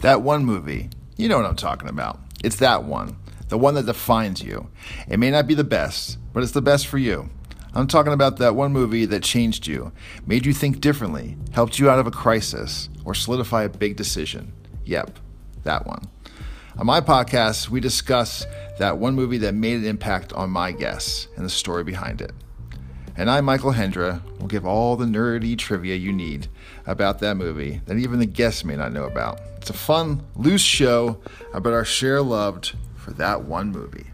That one movie. You know what I'm talking about. It's that one. The one that defines you. It may not be the best, but it's the best for you. I'm talking about that one movie that changed you, made you think differently, helped you out of a crisis, or solidify a big decision. Yep, that one. On my podcast, we discuss that one movie that made an impact on my guests and the story behind it. And I, Michael Hendra, will give all the nerdy trivia you need about that movie that even the guests may not know about. It's a fun, loose show about our share loved for that one movie.